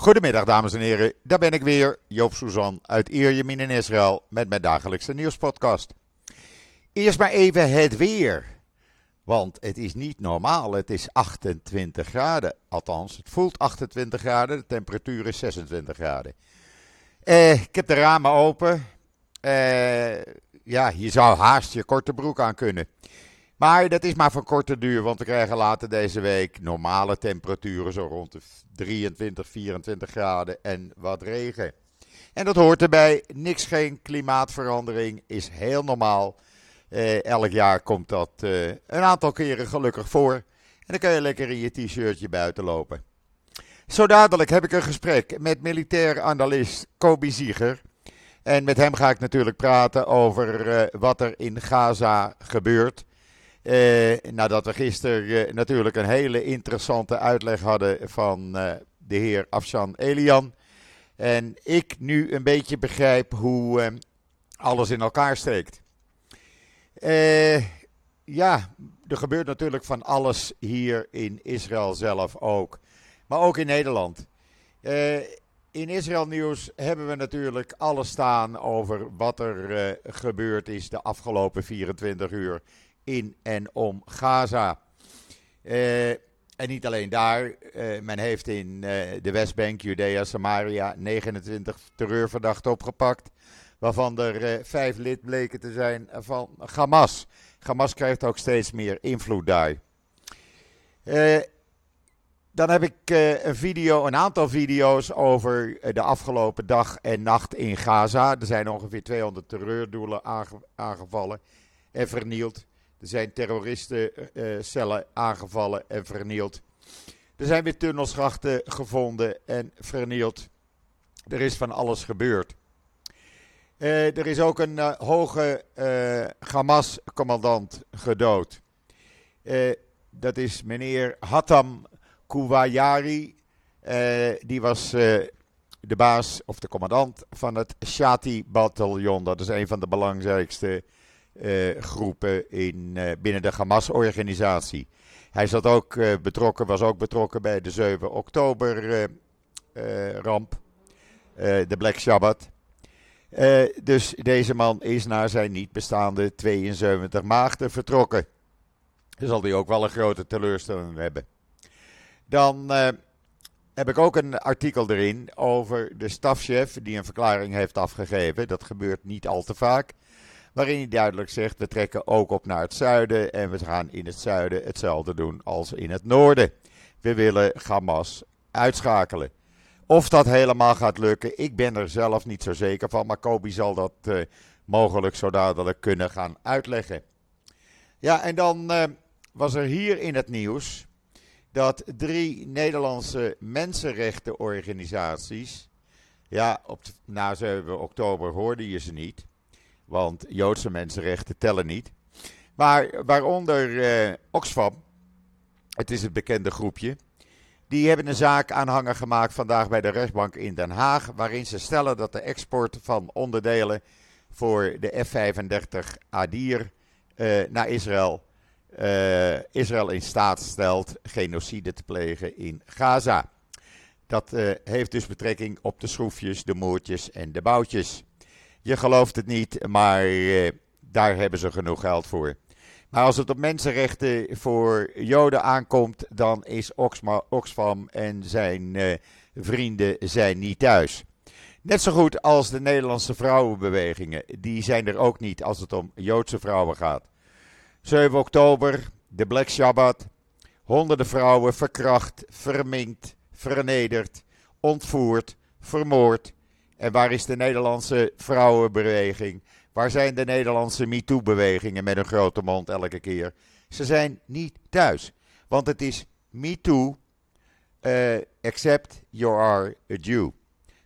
Goedemiddag dames en heren, daar ben ik weer, Joop Suzan uit Ierjemien in Israël met mijn dagelijkse nieuwspodcast. Eerst maar even het weer, want het is niet normaal, het is 28 graden, althans het voelt 28 graden, de temperatuur is 26 graden. Eh, ik heb de ramen open, eh, ja, je zou haast je korte broek aan kunnen. Maar dat is maar van korte duur, want we krijgen later deze week normale temperaturen, zo rond de 23, 24 graden en wat regen. En dat hoort erbij, niks geen klimaatverandering, is heel normaal. Eh, elk jaar komt dat eh, een aantal keren gelukkig voor. En dan kan je lekker in je t-shirtje buiten lopen. Zo dadelijk heb ik een gesprek met militair analist Kobi Zieger. En met hem ga ik natuurlijk praten over uh, wat er in Gaza gebeurt. Uh, nadat we gisteren uh, natuurlijk een hele interessante uitleg hadden van uh, de heer Afshan Elian. En ik nu een beetje begrijp hoe alles in elkaar steekt. ja, er gebeurt natuurlijk van alles hier in Israël zelf ook. Maar ook in Nederland. in Israël Nieuws hebben we natuurlijk alles staan over wat er gebeurd is de afgelopen 24 uur in en om Gaza. Uh, en niet alleen daar, uh, men heeft in uh, de Westbank, Judea, Samaria 29 terreurverdachten opgepakt. Waarvan er vijf lid bleken te zijn van Hamas. Hamas krijgt ook steeds meer invloed daar. dan heb ik een video, een aantal video's over de afgelopen dag en nacht in Gaza. Er zijn ongeveer 200 terreurdoelen aangevallen en vernield. Er zijn terroristencellen aangevallen en vernield. Er zijn weer tunnelschachten gevonden en vernield. Er is van alles gebeurd. Uh, er is ook een hoge uh, Hamas-commandant gedood. dat is meneer Hatam Kouwayari. die was de baas of de commandant van het Shati-bataljon. Dat is een van de belangrijkste groepen in, uh, binnen de Hamas-organisatie. Hij zat ook, uh, betrokken, was ook betrokken bij de 7 oktober-ramp, de Black Sabbath. dus deze man is naar zijn niet bestaande 72 maagden vertrokken. Dan zal hij ook wel een grote teleurstelling hebben. Dan heb ik ook een artikel erin over de stafchef die een verklaring heeft afgegeven. Dat gebeurt niet al te vaak waarin hij duidelijk zegt: we trekken ook op naar het zuiden en we gaan in het zuiden hetzelfde doen als in het noorden. We willen Hamas uitschakelen. Of dat helemaal gaat lukken, ik ben er zelf niet zo zeker van, maar Kobi zal dat uh, mogelijk zo dadelijk kunnen gaan uitleggen. Ja, en dan uh, was er hier in het nieuws dat drie Nederlandse mensenrechtenorganisaties, ja, op, na 7 oktober hoorde je ze niet, want Joodse mensenrechten tellen niet. Maar waaronder eh, Oxfam, het is het bekende groepje, die hebben een zaak aanhanger gemaakt vandaag bij de rechtbank in Den Haag, waarin ze stellen dat de export van onderdelen voor de F-35 Adir uh, naar Israël, uh, Israël in staat stelt genocide te plegen in Gaza. Dat heeft dus betrekking op de schroefjes, de moordjes en de boutjes. Je gelooft het niet, maar eh, daar hebben ze genoeg geld voor. Maar als het op mensenrechten voor Joden aankomt, dan is Oxfam en zijn eh, vrienden zijn niet thuis. Net zo goed als de Nederlandse vrouwenbewegingen. Die zijn er ook niet als het om Joodse vrouwen gaat. 7 oktober, de Black Sabbath. Honderden vrouwen verkracht, verminkt, vernederd, ontvoerd, vermoord. En waar is de Nederlandse vrouwenbeweging? Waar zijn de Nederlandse MeToo-bewegingen met een grote mond elke keer? Ze zijn niet thuis. Want het is MeToo, uh, except you are a Jew.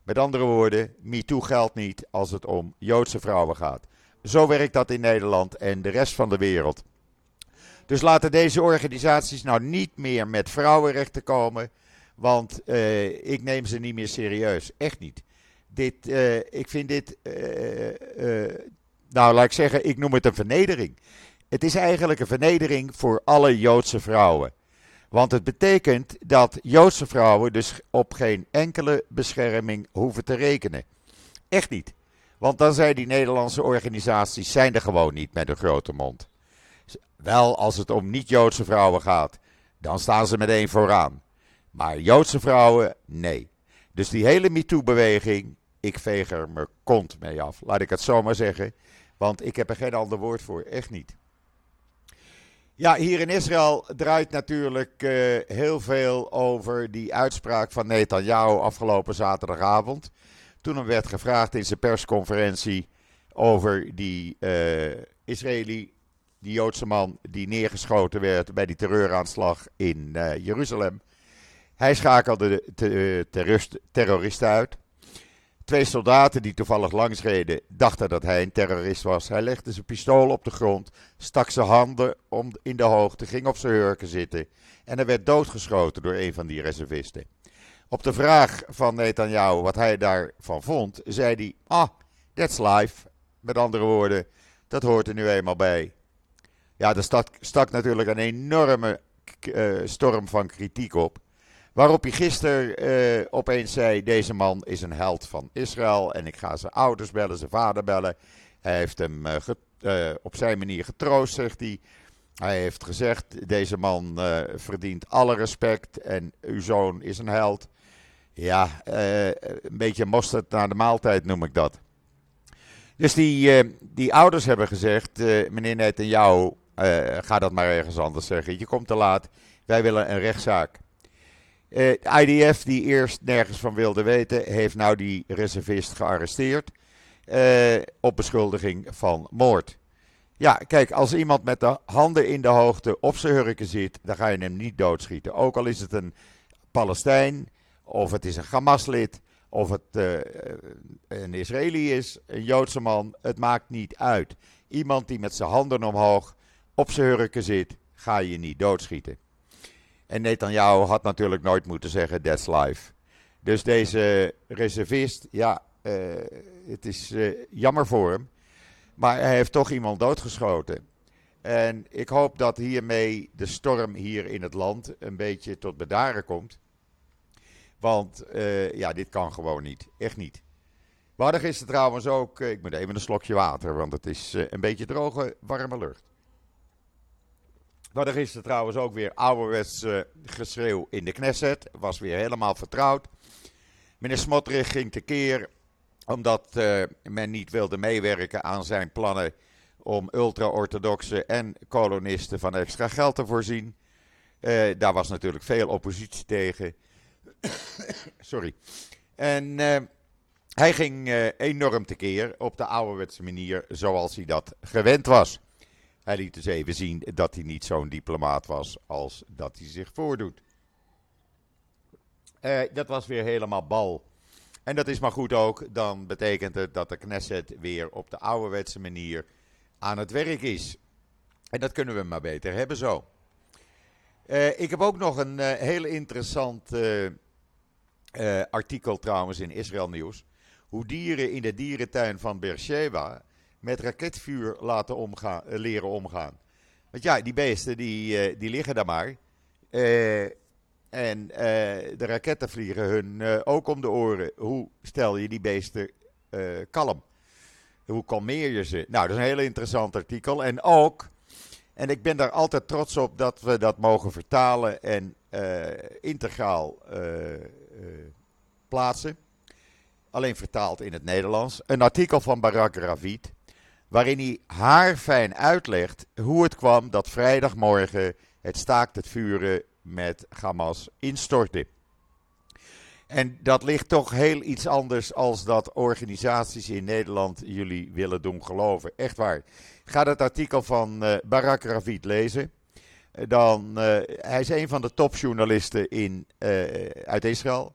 Met andere woorden, MeToo geldt niet als het om Joodse vrouwen gaat. Zo werkt dat in Nederland en de rest van de wereld. Dus laten deze organisaties nou niet meer met vrouwenrechten komen, want uh, ik neem ze niet meer serieus. Echt niet. Dit, uh, ik vind dit, uh, nou laat ik zeggen, ik noem het een vernedering. Het is eigenlijk een vernedering voor alle Joodse vrouwen. Want het betekent dat Joodse vrouwen dus op geen enkele bescherming hoeven te rekenen. Echt niet. Want dan zijn die Nederlandse organisaties zijn er gewoon niet met een grote mond. Wel als het om niet-Joodse vrouwen gaat, dan staan ze meteen vooraan. Maar Joodse vrouwen, nee. Dus die hele MeToo-beweging, ik veeg er mijn kont mee af. Laat ik het zo maar zeggen. Want ik heb er geen ander woord voor, echt niet. Ja, hier in Israël draait natuurlijk uh, heel veel over die uitspraak van Netanyahu afgelopen zaterdagavond. Toen hem werd gevraagd in zijn persconferentie over die uh, Israëli, die Joodse man die neergeschoten werd bij die terreuraanslag in uh, Jeruzalem. Hij schakelde de terroristen uit. Twee soldaten die toevallig langs reden, dachten dat hij een terrorist was. Hij legde zijn pistool op de grond, stak zijn handen om in de hoogte, ging op zijn hurken zitten. En hij werd doodgeschoten door een van die reservisten. Op de vraag van Netanyahu wat hij daarvan vond, zei hij: Ah, that's life. Met andere woorden, dat hoort er nu eenmaal bij. Ja, er stak, stak natuurlijk een enorme uh, storm van kritiek op. Waarop hij gisteren uh, opeens zei: Deze man is een held van Israël. En ik ga zijn ouders bellen, zijn vader bellen. Hij heeft hem uh, uh, op zijn manier getroost, zegt hij. Hij heeft gezegd: Deze man verdient alle respect. En uw zoon is een held. Ja, een beetje mosterd naar de maaltijd noem ik dat. Dus die, die ouders hebben gezegd: Meneer Netanyahu, ga dat maar ergens anders zeggen. Je komt te laat. Wij willen een rechtszaak. Uh, IDF, die eerst nergens van wilde weten, heeft nou die reservist gearresteerd. Uh, op beschuldiging van moord. Ja, kijk, als iemand met de handen in de hoogte op zijn hurken zit, dan ga je hem niet doodschieten. Ook al is het een Palestijn, of het is een Hamas-lid, of het uh, een Israëli is, een Joodse man, het maakt niet uit. Iemand die met zijn handen omhoog op zijn hurken zit, ga je niet doodschieten. En Netanyahu had natuurlijk nooit moeten zeggen that's life. Dus deze reservist, ja, uh, het is uh, jammer voor hem. Maar hij heeft toch iemand doodgeschoten. En ik hoop dat hiermee de storm hier in het land een beetje tot bedaren komt. Want uh, ja, dit kan gewoon niet. Echt niet. We hadden gisteren trouwens ook, ik moet even een slokje water, want het is een beetje droge, warme lucht. Maar er is er trouwens ook weer ouderwets uh, geschreeuw in de Knesset. Was weer helemaal vertrouwd. Meneer Smotrich ging tekeer omdat uh, men niet wilde meewerken aan zijn plannen om ultra-orthodoxe en kolonisten van extra geld te voorzien. Uh, daar was natuurlijk veel oppositie tegen. Sorry. En hij ging enorm tekeer op de ouderwetse manier zoals hij dat gewend was. Hij liet dus even zien dat hij niet zo'n diplomaat was als dat hij zich voordoet. Uh, dat was weer helemaal bal. En dat is maar goed ook. Dan betekent het dat de Knesset weer op de ouderwetse manier aan het werk is. En dat kunnen we maar beter hebben zo. Uh, ik heb ook nog een uh, heel interessant artikel trouwens in Israël Nieuws. Hoe dieren in de dierentuin van Beersheba met raketvuur laten omgaan, eh, leren omgaan. Want ja, die beesten die, uh, die liggen daar maar. Uh, en de raketten vliegen hun ook om de oren. Hoe stel je die beesten kalm? Hoe kalmeer je ze? Nou, dat is een heel interessant artikel. En ook, en ik ben daar altijd trots op dat we dat mogen vertalen en integraal plaatsen. Alleen vertaald in het Nederlands. Een artikel van Barak Ravid waarin hij haar fijn uitlegt hoe het kwam dat vrijdagmorgen het staakt het vuren met Hamas instortte. En dat ligt toch heel iets anders als dat organisaties in Nederland jullie willen doen geloven. Echt waar. Ga dat artikel van uh, Barak Ravid lezen. Dan, uh, hij is een van de topjournalisten in, uit Israël.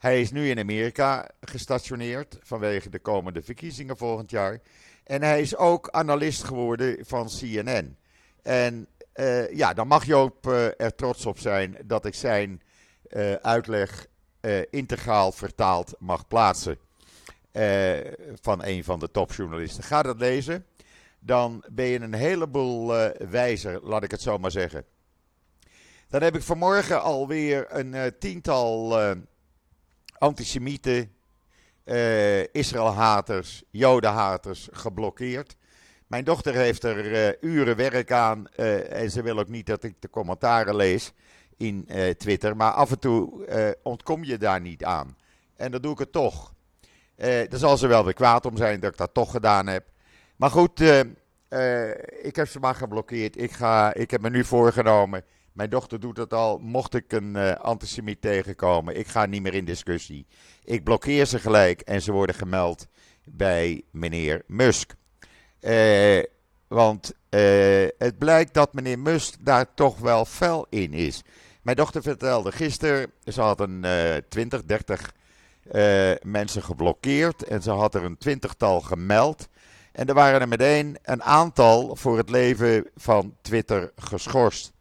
Hij is nu in Amerika gestationeerd vanwege de komende verkiezingen volgend jaar. En hij is ook analist geworden van CNN. En uh, ja, dan mag Joop uh, er trots op zijn dat ik zijn uh, uitleg integraal vertaald mag plaatsen. van een van de topjournalisten. Ga dat lezen. Dan ben je een heleboel wijzer, laat ik het zo maar zeggen. Dan heb ik vanmorgen alweer een tiental antisemieten, uh, Israël-haters, Joden-haters geblokkeerd. Mijn dochter heeft er uren werk aan en ze wil ook niet dat ik de commentaren lees in Twitter. Maar af en toe ontkom je daar niet aan. En dan doe ik het toch. daar zal ze wel weer kwaad om zijn dat ik dat toch gedaan heb. Maar goed, ik heb ze maar geblokkeerd. Ik, ga, ik heb me nu voorgenomen mijn dochter doet het al. Mocht ik een uh, antisemiet tegenkomen, ik ga niet meer in discussie. Ik blokkeer ze gelijk en ze worden gemeld bij meneer Musk. Uh, want uh, het blijkt dat meneer Musk daar toch wel fel in is. Mijn dochter vertelde gisteren, ze had een 20, 30 mensen geblokkeerd en ze had er een twintigtal gemeld. En er waren er meteen een aantal voor het leven van Twitter geschorst.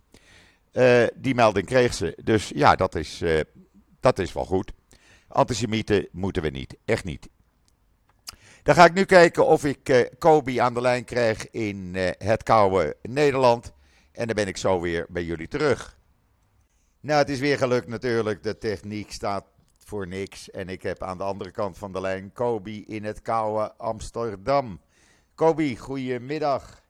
Uh, die melding kreeg ze. Dus ja, dat is, uh, dat is wel goed. Antisemieten moeten we niet. Echt niet. Dan ga ik nu kijken of ik uh, Kobe aan de lijn krijg in het koude Nederland. En dan ben ik zo weer bij jullie terug. Nou, het is weer gelukt natuurlijk. De techniek staat voor niks. En ik heb aan de andere kant van de lijn Kobe in het koude Amsterdam. Kobe, goedemiddag.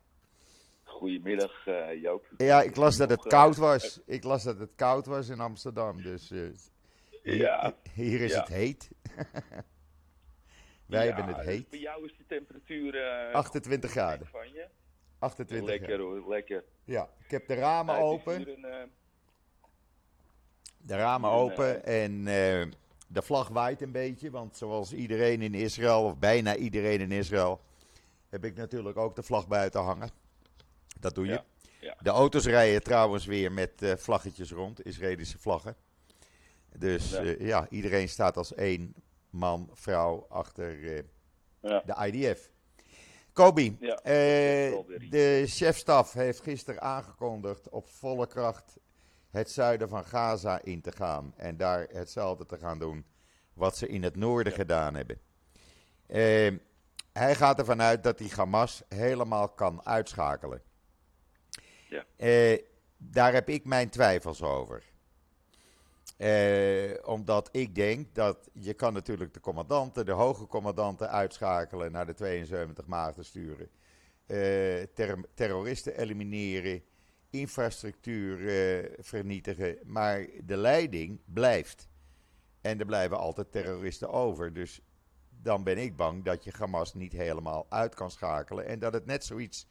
Goedemiddag uh, Joop. Ja, ik las dat het koud was. Ik las dat het koud was in Amsterdam. Dus uh, ja, hier is ja. het heet. Wij ja, hebben het heet. Bij jou is de temperatuur uh, 28 graden. Van je. 28 lekker graden. hoor, lekker. Ja, ik heb de ramen Ja, open. Een, uh, De ramen Een, open en uh, de vlag waait een beetje. Want zoals iedereen in Israël, of bijna iedereen in Israël, heb ik natuurlijk ook de vlag buiten hangen. Dat doe je. Ja, ja. De auto's rijden trouwens weer met uh, vlaggetjes rond, Israëlische vlaggen. Dus Ja. ja. ja, iedereen staat als één man, vrouw achter uh, Ja. de IDF. Kobi, eh, de chefstaf heeft gisteren aangekondigd op volle kracht het zuiden van Gaza in te gaan. En daar hetzelfde te gaan doen wat ze in het noorden gedaan hebben. Eh, hij gaat ervan uit dat hij Hamas helemaal kan uitschakelen. Eh, daar heb ik mijn twijfels over. Eh, omdat ik denk dat je kan natuurlijk de commandanten, de hoge commandanten uitschakelen, naar de 72 maagden sturen. Eh, ter- terroristen elimineren, infrastructuur vernietigen. Maar de leiding blijft. En er blijven altijd terroristen over. Dus dan ben ik bang dat je Hamas niet helemaal uit kan schakelen. En dat het net zoiets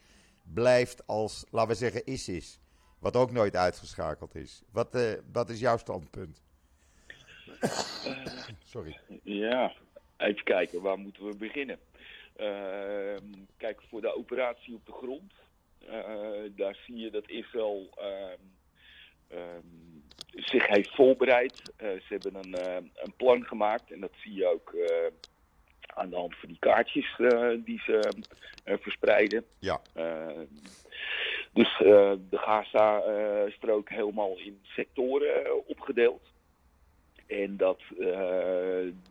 blijft als, laten we zeggen, ISIS. Wat ook nooit uitgeschakeld is. Wat, eh, wat is jouw standpunt? Sorry. Ja, even kijken, waar moeten we beginnen? Ehm, kijk, voor de operatie op de grond, eh, daar zie je dat Israël ehm, zich heeft voorbereid. Eh, ze hebben een, eh, een plan gemaakt en dat zie je ook eh, aan de hand van die kaartjes eh, die ze eh, verspreiden. Ja. Eh, dus de Gaza-strook helemaal in sectoren opgedeeld. En dat,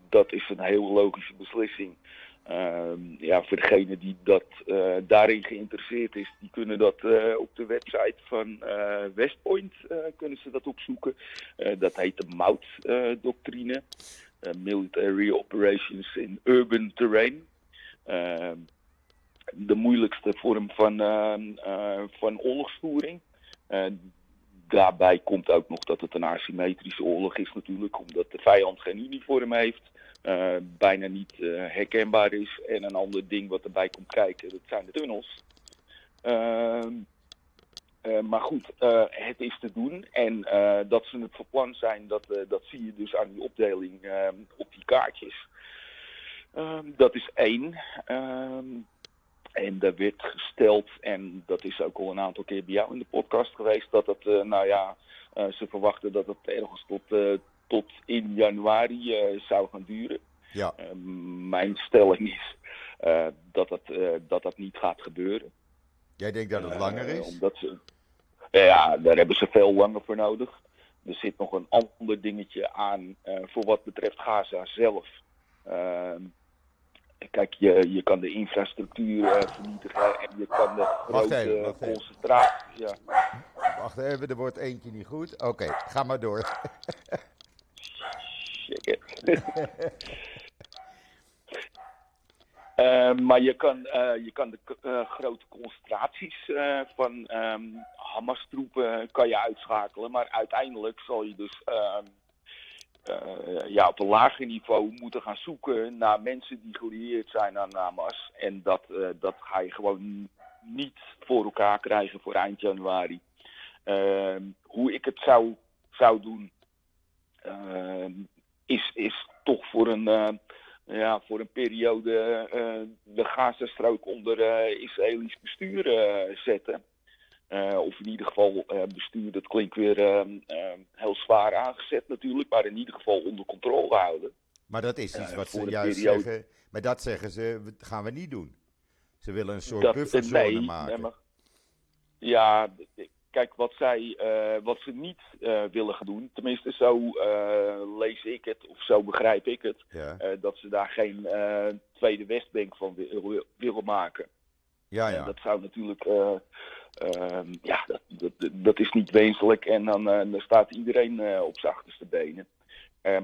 dat is een heel logische beslissing. Ehm, ja, voor degene die dat, daarin geïnteresseerd is, die kunnen dat op de website van Westpoint kunnen ze dat opzoeken. Dat heet de MOUT-doctrine. Military Operations in Urban Terrain. Ehm, de moeilijkste vorm van, ehm, eh, van oorlogsvoering. Eh, daarbij komt ook nog dat het een asymmetrische oorlog is natuurlijk, omdat de vijand geen uniform heeft, eh, bijna niet eh, herkenbaar is. En een ander ding wat erbij komt kijken, dat zijn de tunnels. Ehm, eh, maar goed, eh, het is te doen. En eh, dat ze het van plan zijn, dat, dat zie je dus aan die opdeling ehm, op die kaartjes. Ehm, dat is één. Ehm, en er werd gesteld, en dat is ook al een aantal keer bij jou in de podcast geweest, dat het, nou ja, ze verwachten dat het ergens tot, tot in januari zou gaan duren. Ja. Mijn stelling is dat, het, dat dat niet gaat gebeuren. Jij denkt dat het langer is? Omdat ze, ja, daar hebben ze veel langer voor nodig. Er zit nog een ander dingetje aan eh, voor wat betreft Gaza zelf. Ehm, kijk, je, je kan de infrastructuur eh, vernietigen en je kan de grote even, wacht even. concentraties. Ja. Wacht even, er wordt eentje niet goed. Oké, ga maar door. Shit. Eh, maar je kan, eh, je kan de eh, grote concentraties van ehm Hamas-troepen kan je uitschakelen. Maar uiteindelijk zal je dus ehm, eh, ja, op een lager niveau moeten gaan zoeken naar mensen die gelieerd zijn aan Hamas. En dat, dat ga je gewoon niet voor elkaar krijgen voor eind januari. Ehm, hoe ik het zou, zou doen, is, is toch voor een, ja, voor een periode eh, de Gazastrook onder eh, Israëlisch bestuur eh, zetten. Of in ieder geval eh, bestuur, dat klinkt weer ehm, ehm, heel zwaar aangezet natuurlijk, maar in ieder geval onder controle houden. Maar dat is iets wat ze juist periode. zeggen. Maar dat zeggen ze, we- gaan we niet doen. Ze willen een soort Dat- bufferzone nee, maken. nee, maar- ja, d- kijk, wat, zij, eh, wat ze niet eh, willen gaan doen, tenminste zo eh, lees ik het of zo begrijp ik het, Ja, dat ze daar geen tweede Westbank van wi- wi- willen maken. ja. En ja. dat zou natuurlijk, eh, ehm, ja, dat, dat, dat is niet wenselijk en dan, dan staat iedereen op zijn achterste benen.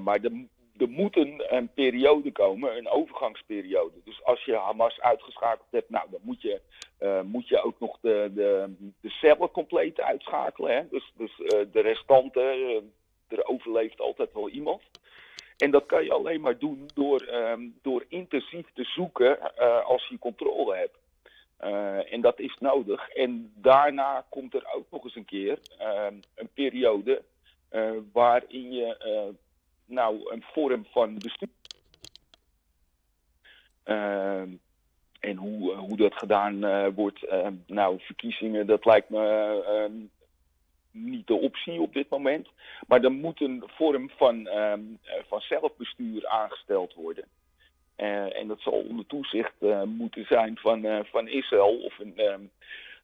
Maar er, er moet een, periode komen, een overgangsperiode. Dus als je Hamas uitgeschakeld hebt, nou, dan moet je, eh, moet je ook nog de, de, de cellen compleet uitschakelen. Hè? Dus, dus eh, de restanten, eh, er overleeft altijd wel iemand. En dat kan je alleen maar doen door, ehm, door intensief te zoeken als je controle hebt. En dat is nodig. En daarna komt er ook nog eens een keer ehm, een periode waarin je nou een vorm van bestuur. Ehm, en hoe, eh, hoe dat gedaan eh, wordt, ehm, nou, verkiezingen, dat lijkt me ehm, niet de optie op dit moment. Maar er moet een vorm van, eh, van zelfbestuur aangesteld worden. En dat zal onder toezicht moeten zijn van, van Israël of een,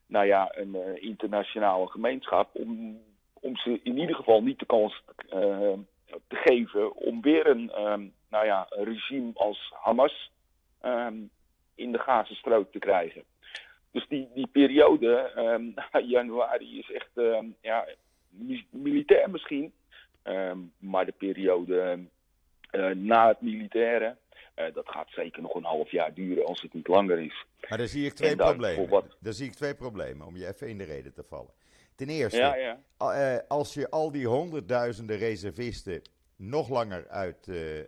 nou ja, een internationale gemeenschap. Om, om ze in ieder geval niet de kans te geven om weer een, ehm, nou ja, een regime als Hamas ehm, in de Gazastrook te krijgen. Dus die, die periode, ehm, januari, is echt ja, mi- militair misschien. maar de periode eh, na het militaire, eh, dat gaat zeker nog een half jaar duren als het niet langer is. Maar daar zie ik twee problemen. wat? Daar zie ik twee problemen, om je even in de reden te vallen. Ten eerste, Ja, ja. eh, als je al die honderdduizenden reservisten nog langer uit eh, eh,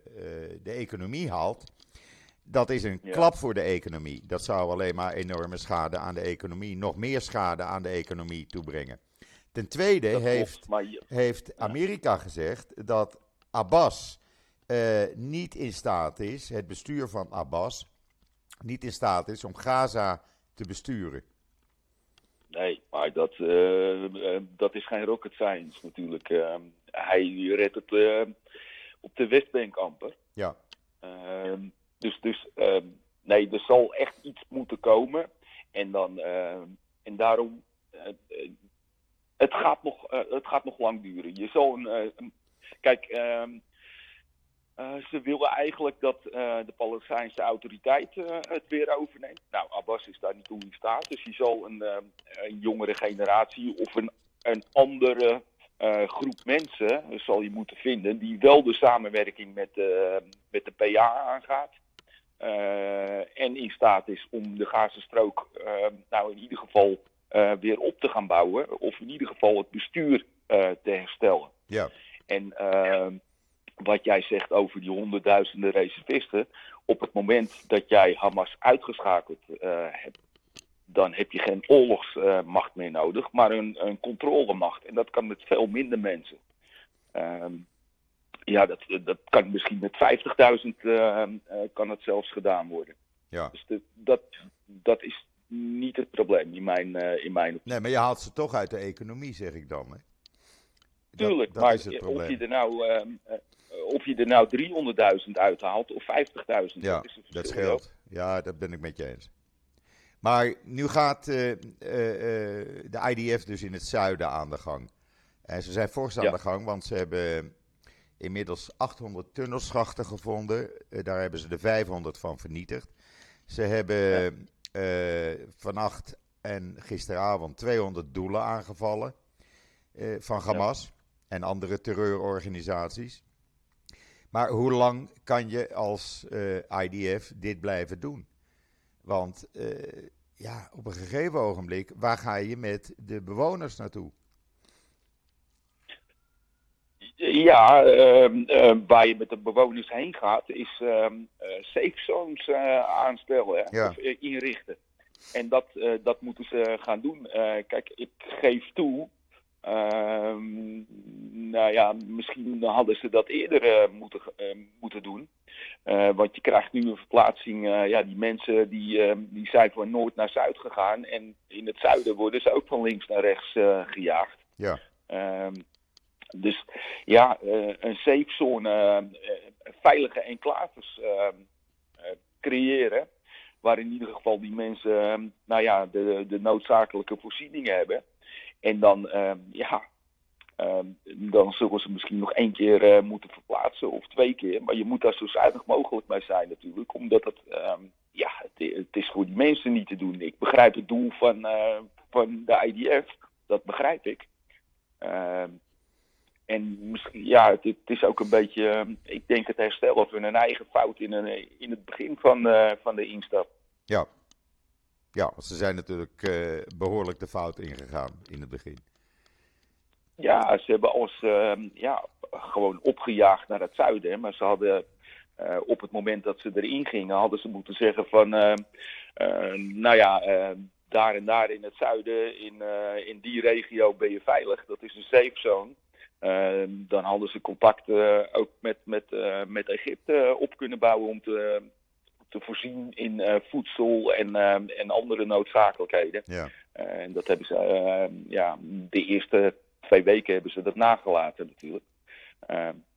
de economie haalt, dat is een Ja. klap voor de economie. Dat zou alleen maar enorme schade aan de economie, nog meer schade aan de economie toebrengen. Ten tweede heeft je- heeft Amerika gezegd dat Abbas niet in staat is, het bestuur van Abbas, niet in staat is om Gaza te besturen. Nee, maar dat, eh, eh, dat is geen rocket science natuurlijk. Eh, hij redt het op de Westbank amper. Ja, Ehm, dus dus ehm, nee, er zal echt iets moeten komen. En, dan, en daarom, het, gaat nog, het gaat nog lang duren. Je zal een, een- kijk, ehm, eh, ze willen eigenlijk dat eh, de Palestijnse autoriteit eh, het weer overneemt. Nou, Abbas is daar niet toe in staat. Dus je zal een, ehm, een jongere generatie of een, een andere groep mensen zal je moeten vinden die wel de samenwerking met, met de PA aangaat. en in staat is om de Gazastrook nou in ieder geval weer op te gaan bouwen. Of in ieder geval het bestuur te herstellen. ja, En eh, wat jij zegt over die honderdduizenden reservisten. Op het moment dat jij Hamas uitgeschakeld eh, hebt, dan heb je geen oorlogsmacht meer nodig, maar een, een controlemacht. En dat kan met veel minder mensen. Ehm, ja, dat, dat kan misschien met 50.000 eh, eh, kan het zelfs gedaan worden. ja. Dus de, dat, dat is niet het probleem in mijn, eh, in mijn Nee, maar je haalt ze toch uit de economie, zeg ik dan. Hè? Dat- Tuurlijk, dat maar is het of probleem. je er nou, ehm, eh, of je er nou 300.000 uithaalt of 50.000, Ja, dat dat scheelt. Ja, dat ben ik met je eens. Maar nu gaat eh, eh, eh, de IDF dus in het zuiden aan de gang. En ze zijn fors aan Ja. de gang, want ze hebben inmiddels 800 tunnelschachten gevonden. Eh, daar hebben ze de 500 van vernietigd. Ze hebben eh, vannacht en gisteravond 200 doelen aangevallen. van Hamas en andere terreurorganisaties. Maar hoe lang kan je als IDF dit blijven doen? Want ja, op een gegeven ogenblik, waar ga je met de bewoners naartoe? Ja, ehm, ehm, waar je met de bewoners heen gaat, is uh, safe zones aanstellen of inrichten. En dat, dat moeten ze gaan doen. kijk, ik geef toe Ehm, nou ja, misschien hadden ze dat eerder uh, moeten, uh, moeten doen. Uh, want je krijgt nu een verplaatsing. ja, die mensen die, ehm, die zijn van noord naar zuid gegaan. En in het zuiden worden ze ook van links naar rechts gejaagd. Ja. Um, dus ja, een safe zone, veilige enclaves creëren. Waar in ieder geval die mensen, nou ja, de, de noodzakelijke voorzieningen hebben. En dan, uh, ja, uh, dan zullen ze misschien nog één keer uh, moeten verplaatsen of twee keer. Maar je moet daar zo zuinig mogelijk mee zijn natuurlijk. Omdat het, um, ja, het, is voor die mensen niet te doen. Ik begrijp het doel van, uh, van de IDF. Dat begrijp ik. En misschien, ja, het, is ook een beetje, ehm, ik denk het herstel van een eigen fout in, een, in het begin van, uh, van de instap. Ja, ja, ze zijn natuurlijk uh, behoorlijk de fout ingegaan in het begin. Ja, ze hebben ons uh, ja, gewoon opgejaagd naar het zuiden. Maar ze hadden uh, op het moment dat ze erin gingen, hadden ze moeten zeggen van... Uh, nou ja, daar en daar in het zuiden, in, in die regio ben je veilig. Dat is een safe zone. dan hadden ze contact ook met, met, met Egypte op kunnen bouwen om te te voorzien in uh, voedsel en, uh, en andere noodzakelijkheden. Ja. Uh, en dat hebben ze, ja, de eerste twee weken hebben ze dat nagelaten natuurlijk.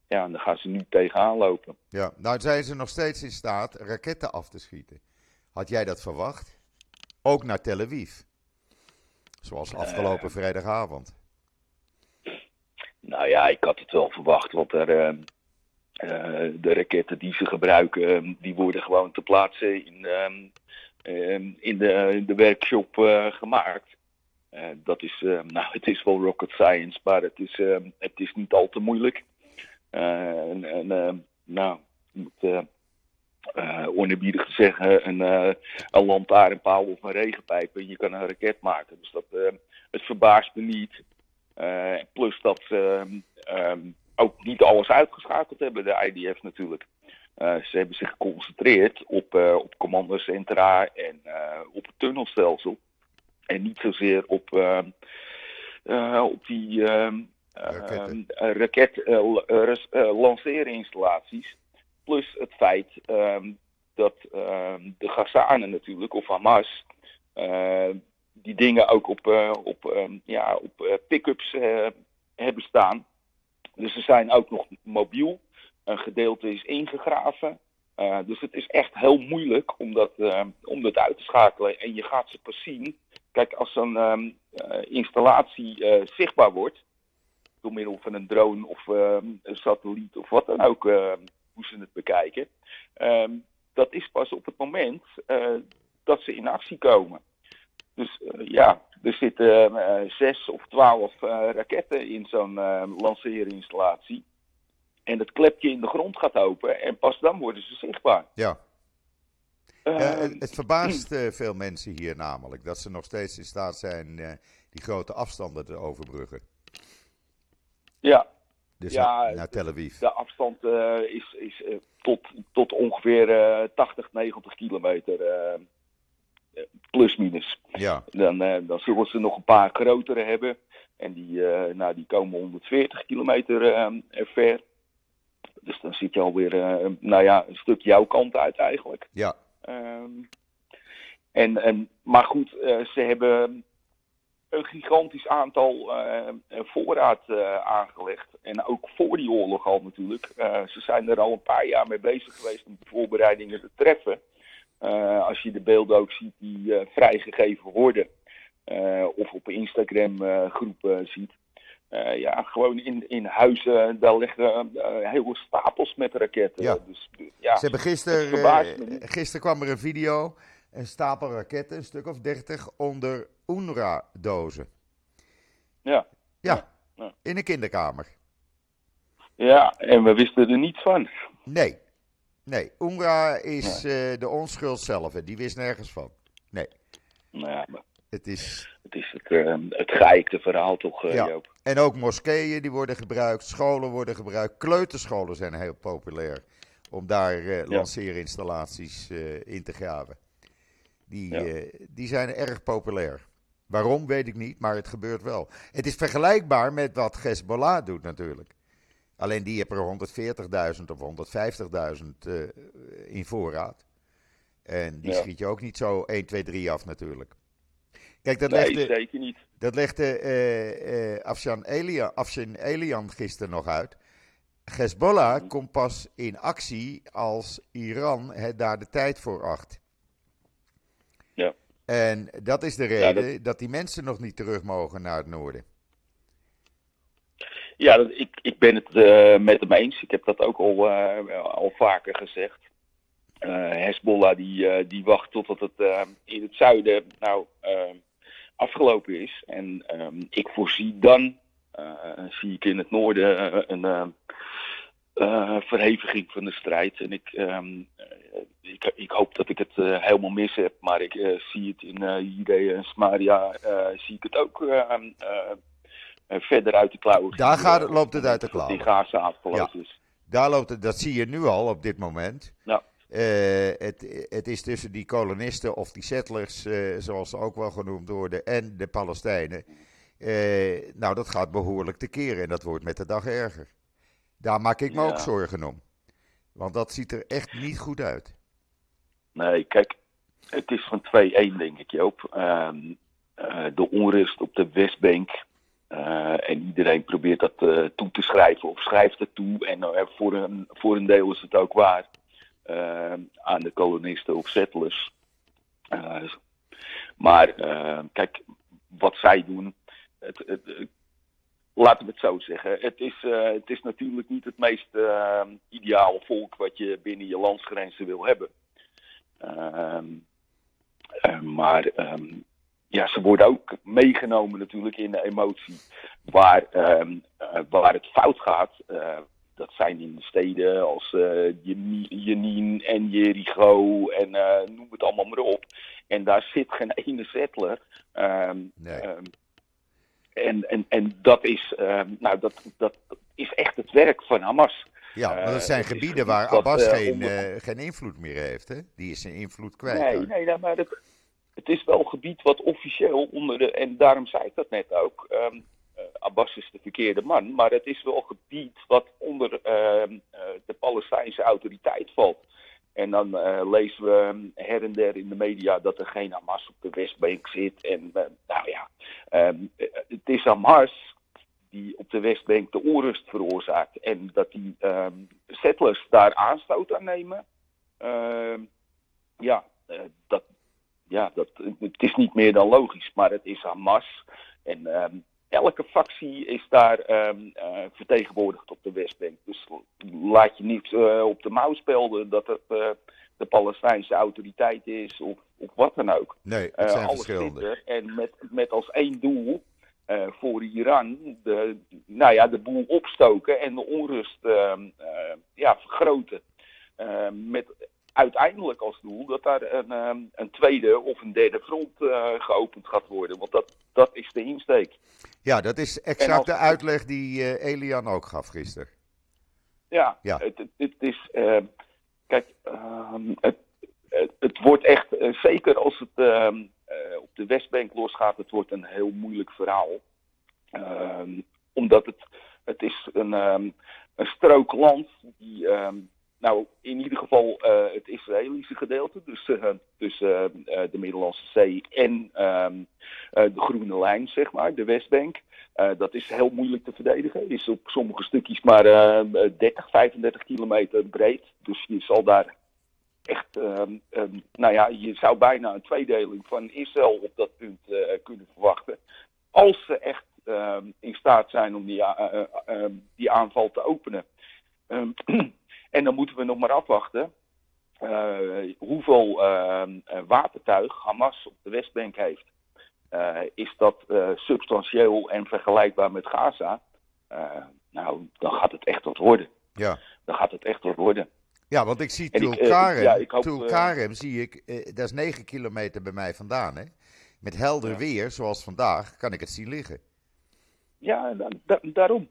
ja, en dan gaan ze nu tegenaan lopen. Ja, nou zijn ze nog steeds in staat raketten af te schieten. Had jij dat verwacht? Ook naar Tel Aviv. Zoals afgelopen vrijdagavond. Nou ja, ik had het wel verwacht, want er, de raketten die ze gebruiken, die worden gewoon te plaatsen in, uh, in, de, de workshop uh, gemaakt. dat is, nou, het is wel rocket science, maar het is, het is niet al te moeilijk. en, nou, moet oneerbiedig te zeggen, een, een lantaarnpaal of een regenpijp en je kan een raket maken. Dus dat, het verbaast me niet. plus dat alles uitgeschakeld hebben, de IDF natuurlijk. Uh, ze hebben zich geconcentreerd op, uh, op commandocentra en uh, op het tunnelstelsel. En niet zozeer op, op die raket lanceerinstallaties. Plus het feit um, dat ehm, de Gazanen natuurlijk, of Hamas, die dingen ook op, op, ja, op pick-ups hebben staan. Dus ze zijn ook nog mobiel. Een gedeelte is ingegraven. Uh, dus het is echt heel moeilijk om dat, uh, om dat uit te schakelen. En je gaat ze pas zien. Kijk, als zo'n uh, installatie zichtbaar wordt, door middel van een drone of een satelliet of wat dan ook, hoe ze het bekijken, ehm, dat is pas op het moment dat ze in actie komen. Dus ja, er zitten uh, zes of twaalf uh, raketten in zo'n lanceerinstallatie. En het klepje in de grond gaat open en pas dan worden ze zichtbaar. Ja. het, het, verbaast veel mensen hier namelijk dat ze nog steeds in staat zijn die grote afstanden te overbruggen. Ja. Dus ja, naar, naar Tel Aviv. De afstand is, is tot, tot ongeveer 80, 90 kilometer plus minus. Ja. Dan, uh, dan zullen ze nog een paar grotere hebben. En die, uh, nou, die komen 140 kilometer uh, ver. Dus dan zit je alweer, nou ja, een stuk jouw kant uit eigenlijk. Ja. Um, en, en, maar goed, ze hebben een gigantisch aantal voorraad aangelegd. En ook voor die oorlog al natuurlijk. ze zijn er al een paar jaar mee bezig geweest om de voorbereidingen te treffen. Uh, als je de beelden ook ziet die uh, vrijgegeven worden, uh, of op Instagram groepen ziet. ja, gewoon in, in huizen, daar liggen hele stapels met raketten. Ja. Dus, ja, Ze hebben gisteren, gisteren kwam er een video, een stapel raketten, een stuk of dertig, onder UNRWA-dozen. Ja. Ja, Ja. In een kinderkamer. Ja, en we wisten er niets van. Nee. Nee, UNRWA is eh, de onschuld zelf en die wist nergens van. Nee, Nou ja, maar het is... het is het, het geëikte verhaal toch, eh, Ja. Joop? En ook moskeeën die worden gebruikt, scholen worden gebruikt, kleuterscholen zijn heel populair om daar lanceerinstallaties in te graven. Die, Ja. die zijn erg populair. Waarom weet ik niet, maar het gebeurt wel. Het is vergelijkbaar met wat Hezbollah doet natuurlijk. Alleen die hebben er 140.000 of 150.000 eh, in voorraad. En die Ja. schiet je ook niet zo 1, 2, 3 af natuurlijk. Kijk, dat Nee, legde, zeker niet. dat legde eh, eh, Afshan, Elian, Afshan Elian gisteren nog uit. Hezbollah komt pas in actie als Iran het daar de tijd voor acht. Ja. En dat is de Ja, reden dat... die mensen nog niet terug mogen naar het noorden. Ja, ik, ik ben het eh, met hem eens. Ik heb dat ook al, eh, al vaker gezegd. Eh Hezbollah die, die wacht totdat het in het zuiden nou afgelopen is. En ehm, ik voorzie dan, zie ik in het noorden een verheviging van de strijd. En ik, ehm, eh, ik, ik hoop dat ik het helemaal mis heb, maar ik zie het in uh, Judea en Samaria, zie ik het ook eh, eh, eh, verder uit de klauwen. Daar gaat loopt het uit de dat Die klauwen. Gaza afgelopen is. Daar loopt het, dat zie je nu al op dit moment. Ja. Eh, het, het is tussen die kolonisten of die settlers, eh, zoals ze ook wel genoemd worden, en de Palestijnen. Eh, nou, dat gaat behoorlijk te keren en dat wordt met de dag erger. Daar maak ik me Ja. ook zorgen om. Want dat ziet er echt niet goed uit. Nee, kijk, het is van 2-1 denk ik Joop. Ehm, eh, de onrust op de Westbank. Eh, en iedereen probeert dat eh, toe te schrijven of schrijft het toe. En eh, voor, een, voor een deel is het ook waar. Aan de kolonisten of settlers. Maar kijk, wat zij doen. Het, het, het- laten we het zo zeggen. Het is, het is natuurlijk niet het meest ideale volk wat je binnen je landsgrenzen wil hebben. Ehm, eh, maar ehm, ja, ze worden ook meegenomen natuurlijk in de emotie. Waar, ehm, eh, waar het fout gaat, eh, dat zijn in de steden als eh Jeni- Jenin en Jericho en eh, noem het allemaal maar op. En daar zit geen ene settler. Ehm, Nee. ehm, en, en, en dat, is, nou, dat, dat is echt het werk van Hamas. Ja, maar dat Eh, zijn gebieden gebied waar Abbas eh, geen, onder- eh, geen invloed meer heeft. Hè? Die is zijn invloed kwijt. Nee, nee, nee, maar het, het is wel gebied wat officieel onder de. En daarom zei ik dat net ook. eh, Abbas is de verkeerde man, maar het is wel gebied wat onder ehm, eh, de Palestijnse autoriteit valt. En dan eh, lezen we ehm, her en der in de media dat er geen Hamas op de Westbank zit. En nou ja, het is Hamas die op de Westbank de onrust veroorzaakt. En dat die settlers daar aanstoot aan nemen. ja, dat, ja dat, het is niet meer dan logisch, maar het is Hamas. En ehm, elke factie is daar ehm, eh, vertegenwoordigd op de Westbank. Dus laat je niet eh, op de mouw spelden dat het eh, de Palestijnse autoriteit is of, of wat dan ook. Nee, het zijn alles verschillende. er. En met, met als één doel voor Iran de, nou ja, de boel opstoken en de onrust ehm, eh, ja, vergroten. Met uiteindelijk als doel dat daar een, ehm, een tweede of een derde front eh, geopend gaat worden. Want dat, dat is de insteek. Ja, dat is exact als- de uitleg die eh, Elian ook gaf gisteren. Ja, Ja. Het, het, het is. ehm, kijk, ehm, het, het, wordt echt, eh, zeker als het op de Westbank losgaat, het wordt een heel moeilijk verhaal. Omdat het, het is een, een strook land die. Nou, in ieder geval eh, het Israëlische gedeelte, dus eh, tussen eh, de Middellandse Zee en ehm, eh, de Groene Lijn, zeg maar, de Westbank. Eh, dat is heel moeilijk te verdedigen. Is op sommige stukjes maar eh, 30, 35 kilometer breed. Dus je zal daar echt, ehm, ehm, nou ja, je zou bijna een tweedeling van Israël op dat punt eh, kunnen verwachten. Als ze echt ehm, in staat zijn om die, eh, eh, ehm, die aanval te openen. En dan moeten we nog maar afwachten eh, hoeveel ehm, eh, watertuig Hamas op de Westbank heeft. is dat substantieel en vergelijkbaar met Gaza? nou, dan gaat het echt wat worden. Ja. Dan gaat het echt wat worden. Ja, want ik zie Tulkarem, ja, Tulkarem zie ik, dat is 9 kilometer bij mij vandaan. Hè? Met helder weer, zoals vandaag, kan ik het zien liggen. Ja, daarom.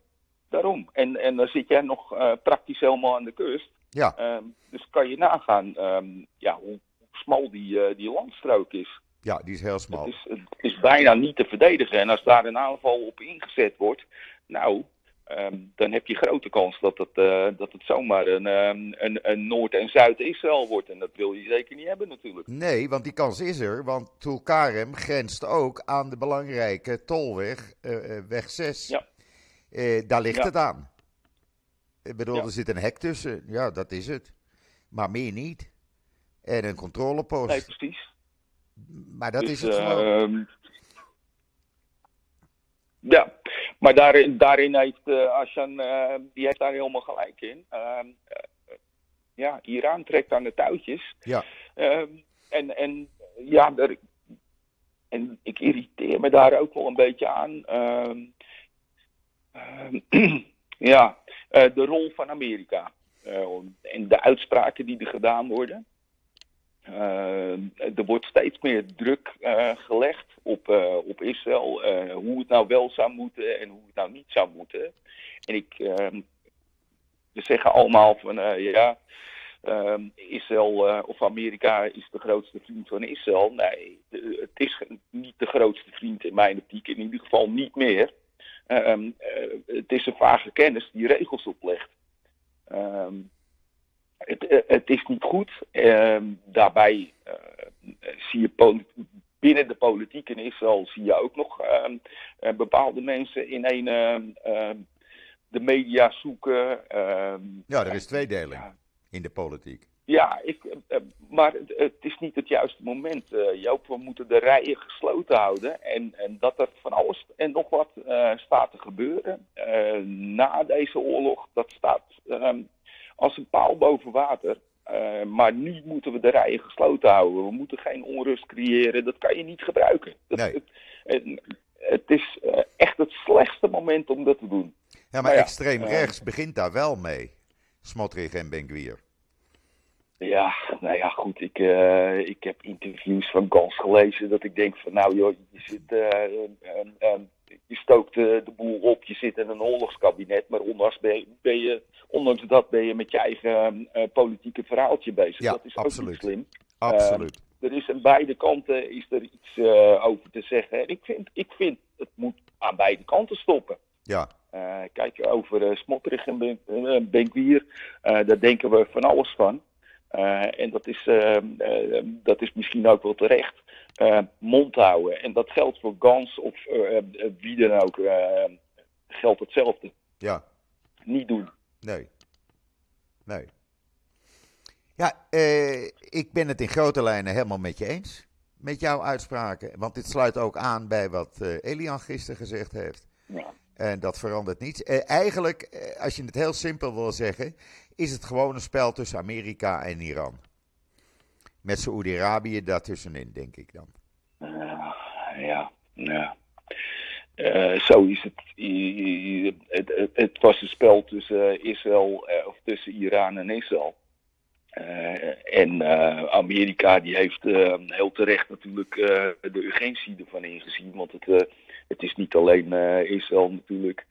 Daarom. En, en dan zit jij nog praktisch helemaal aan de kust. Ja. Ehm, dus kan je nagaan ehm, ja, hoe, smal die, uh, die landstrook is. Ja, die is heel smal. Het is, het is bijna niet te verdedigen. En als daar een aanval op ingezet wordt, nou, ehm, dan heb je grote kans dat het, uh, dat het zomaar een, een, een Noord- en Zuid-Israël wordt. En dat wil je zeker niet hebben natuurlijk. Nee, want die kans is er. Want Tulkarem grenst ook aan de belangrijke tolweg, weg 6. Ja. Daar ligt het aan. Ik bedoel, er zit een hek tussen. Ja, dat is het. Maar meer niet. En een controlepost. Nee, precies. Maar dat dus, is het gewoon. Uh, ja, maar daarin, daarin heeft uh, Ashan, uh, die heeft daar helemaal gelijk in. Ehm, ja, Iran trekt aan de touwtjes. Ja. Ehm, en, en ja, er, en ik irriteer me daar ook wel een beetje aan. ja, uh, de rol van Amerika uh, en de uitspraken die er gedaan worden. Uh, er wordt steeds meer druk gelegd op, op Israël, hoe het nou wel zou moeten en hoe het nou niet zou moeten. En ik, we zeggen allemaal van ja, Israël of Amerika is de grootste vriend van Israël. Nee, het is niet de grootste vriend in mijn optiek, in ieder geval niet meer. Um, uh, het is een vage kennis die regels oplegt. Um, het, uh, het, is niet goed. Um, daarbij zie je binnen de politiek in Israël zie je ook nog bepaalde mensen in een de media zoeken. ja, er is tweedeling ja. in de politiek. Ja, ik, uh, maar het, het, is niet het juiste moment, uh, Joop. We moeten de rijen gesloten houden. En, en dat er van alles en nog wat uh, staat te gebeuren na deze oorlog, dat staat ehm, als een paal boven water. maar nu moeten we de rijen gesloten houden. We moeten geen onrust creëren. Dat kan je niet gebruiken. Dat, nee. het, het, is echt het slechtste moment om dat te doen. Ja, maar, maar extreem rechts begint daar wel mee. Smotrich en Benguier. Ja, nou ja, goed. Ik, uh, ik heb interviews van Gans gelezen dat ik denk van, nou joh, je zit, uh, je stookt de boel op, je zit in een oorlogskabinet, maar ondanks, ben je, ben je, ondanks dat ben je met je eigen politieke verhaaltje bezig. Ja, dat is absoluut. ook niet slim. Absoluut. er is aan beide kanten is er iets over te zeggen. En ik vind, ik vind, het moet aan beide kanten stoppen. Ja. kijk, over Smotterig en Benguier, daar denken we van alles van. Uh, en dat is, uh, uh, dat is misschien ook wel terecht. mond houden. En dat geldt voor Gans of wie dan ook. geldt hetzelfde. Ja. Niet doen. Nee. Nee. Ja, ik ben het in grote lijnen helemaal met je eens. Met jouw uitspraken. Want dit sluit ook aan bij wat Elian gisteren gezegd heeft. Ja. En dat verandert niets. eigenlijk, als je het heel simpel wil zeggen, is het gewoon een spel tussen Amerika en Iran. Met Saoedi-Arabië daartussenin, denk ik dan. Ja, ja. Uh, zo is het. Het, was een spel tussen Israël, uh, of tussen Iran en Israël. en Amerika die heeft heel terecht natuurlijk de urgentie ervan ingezien. Want het, het is niet alleen Israël natuurlijk.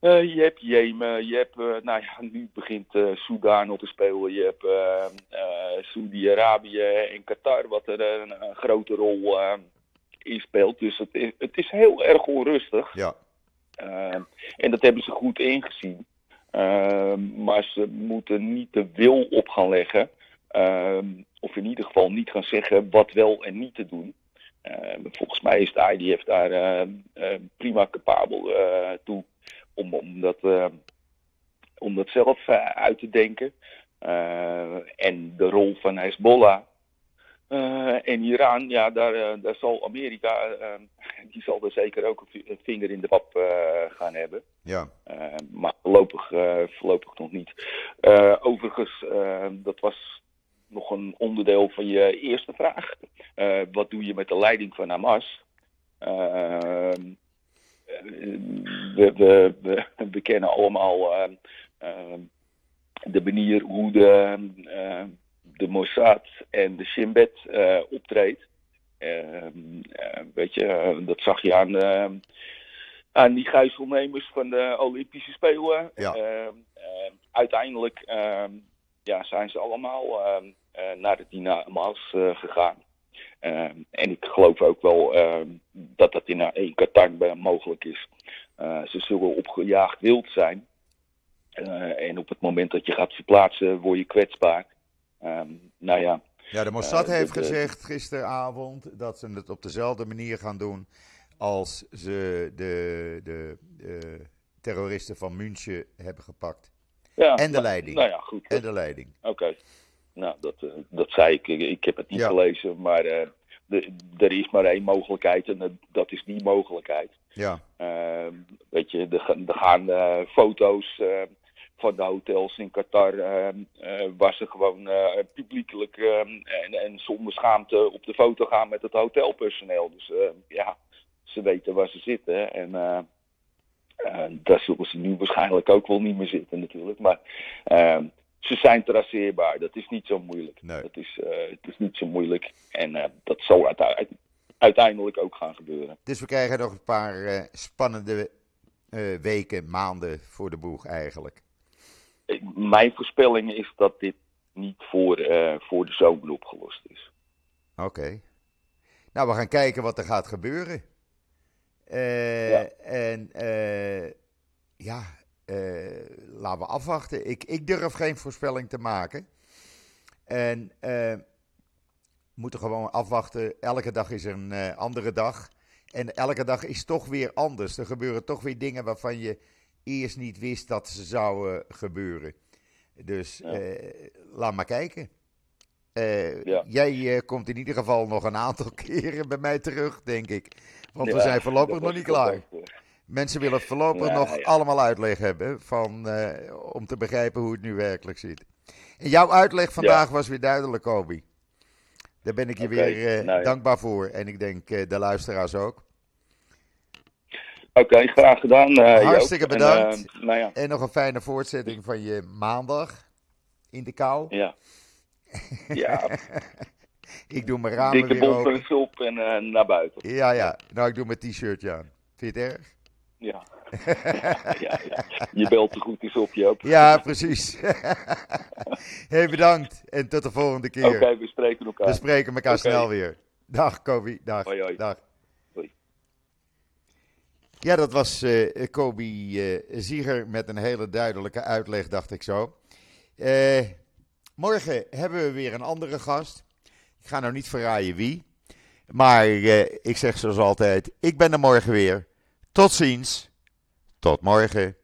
Uh, je hebt Jemen, je hebt, uh, nou ja, nu begint uh, Soudaan op te spelen. Je hebt Saudi-Arabië en Qatar, wat er een, een grote rol in speelt. Dus het is, het is heel erg onrustig. Ja. en dat hebben ze goed ingezien. maar ze moeten niet de wil op gaan leggen. of in ieder geval niet gaan zeggen wat wel en niet te doen. volgens mij is de IDF daar prima capabel toe om, om, dat, uh, om dat zelf uh, uit te denken. Uh, en de rol van Hezbollah en Iran, ja, daar, daar zal Amerika, die zal er zeker ook een vinger in de pap gaan hebben. Ja. maar voorlopig, voorlopig nog niet. overigens, dat was nog een onderdeel van je eerste vraag. Eh, wat doe je met de leiding van Hamas? Uh, we, we, we, we, kennen allemaal de manier hoe de, de Mossad en de Shin Bet optreedt. weet je, dat zag je aan aan die gijzelnemers van de Olympische Spelen. Ja. Ehm, ehm, uiteindelijk ehm, ja, zijn ze allemaal eh, naar de Dinamas gegaan. En ik geloof ook wel dat dat in, in Qatar mogelijk is. Uh, ze zullen opgejaagd wild zijn. en op het moment dat je gaat verplaatsen, word je kwetsbaar. nou ja. Ja, de Mossad heeft gezegd gisteravond dat ze het op dezelfde manier gaan doen als ze de, de, de terroristen van München hebben gepakt. Ja, en de leiding. Nou ja, goed. En de leiding. Oké. Nou, dat, eh, dat zei ik. Ik heb het niet gelezen, maar uh, de, er is maar één mogelijkheid en dat is die mogelijkheid. Ja. Uh, weet je, er, gaan uh, foto's van de hotels in Qatar waar ze gewoon publiekelijk en, en zonder schaamte op de foto gaan met het hotelpersoneel. Dus ja, ze weten waar ze zitten. En uh, daar zullen ze nu waarschijnlijk ook wel niet meer zitten natuurlijk. Maar uh, ze zijn traceerbaar. Dat is niet zo moeilijk. Nee. Dat is, uh, het is niet zo moeilijk. En dat zal uiteindelijk ook gaan gebeuren. Dus we krijgen nog een paar spannende weken, maanden voor de boeg eigenlijk. Mijn voorspelling is dat dit niet voor, voor de zomer opgelost is. Oké. Nou, we gaan kijken wat er gaat gebeuren. Uh, En ja, laten we afwachten. Ik, ik durf geen voorspelling te maken. En we moeten gewoon afwachten. Elke dag is een andere dag. En elke dag is toch weer anders. Er gebeuren toch weer dingen waarvan je eerst niet wist dat ze zouden gebeuren. Dus ja. laat maar kijken. Ja. Jij komt in ieder geval nog een aantal keren bij mij terug, denk ik. Want we zijn voorlopig nog niet klaar. Mensen willen voorlopig nog allemaal uitleg hebben van, uh, om te begrijpen hoe het nu werkelijk zit. En jouw uitleg vandaag was weer duidelijk, Kobi. Daar ben ik je weer uh, nou, dankbaar voor. En ik denk uh, de luisteraars ook. Oké, graag gedaan. Hartstikke bedankt. En, nou en, nog een fijne voortzetting van je maandag in de kou. Ja. Ja. Ik doe mijn ramen Dikke weer open. op en naar buiten. Ja, ja. Nou, ik doe mijn t-shirtje aan. Vind je het erg? Ja. ja, ja. Je belt te goed eens op, Joop. Ja, precies. hey, bedankt. En tot de volgende keer. Oké, we spreken elkaar. We spreken elkaar snel weer. Dag, Kobi. Dag. Hoi, hoi. Dag. Hoi. Ja, dat was uh, Kobi uh, Zieger met een hele duidelijke uitleg, dacht ik zo. Uh, morgen hebben we weer een andere gast. Ik ga nou niet verraaien wie. Maar eh, ik zeg zoals altijd, ik ben er morgen weer. Tot ziens. Tot morgen.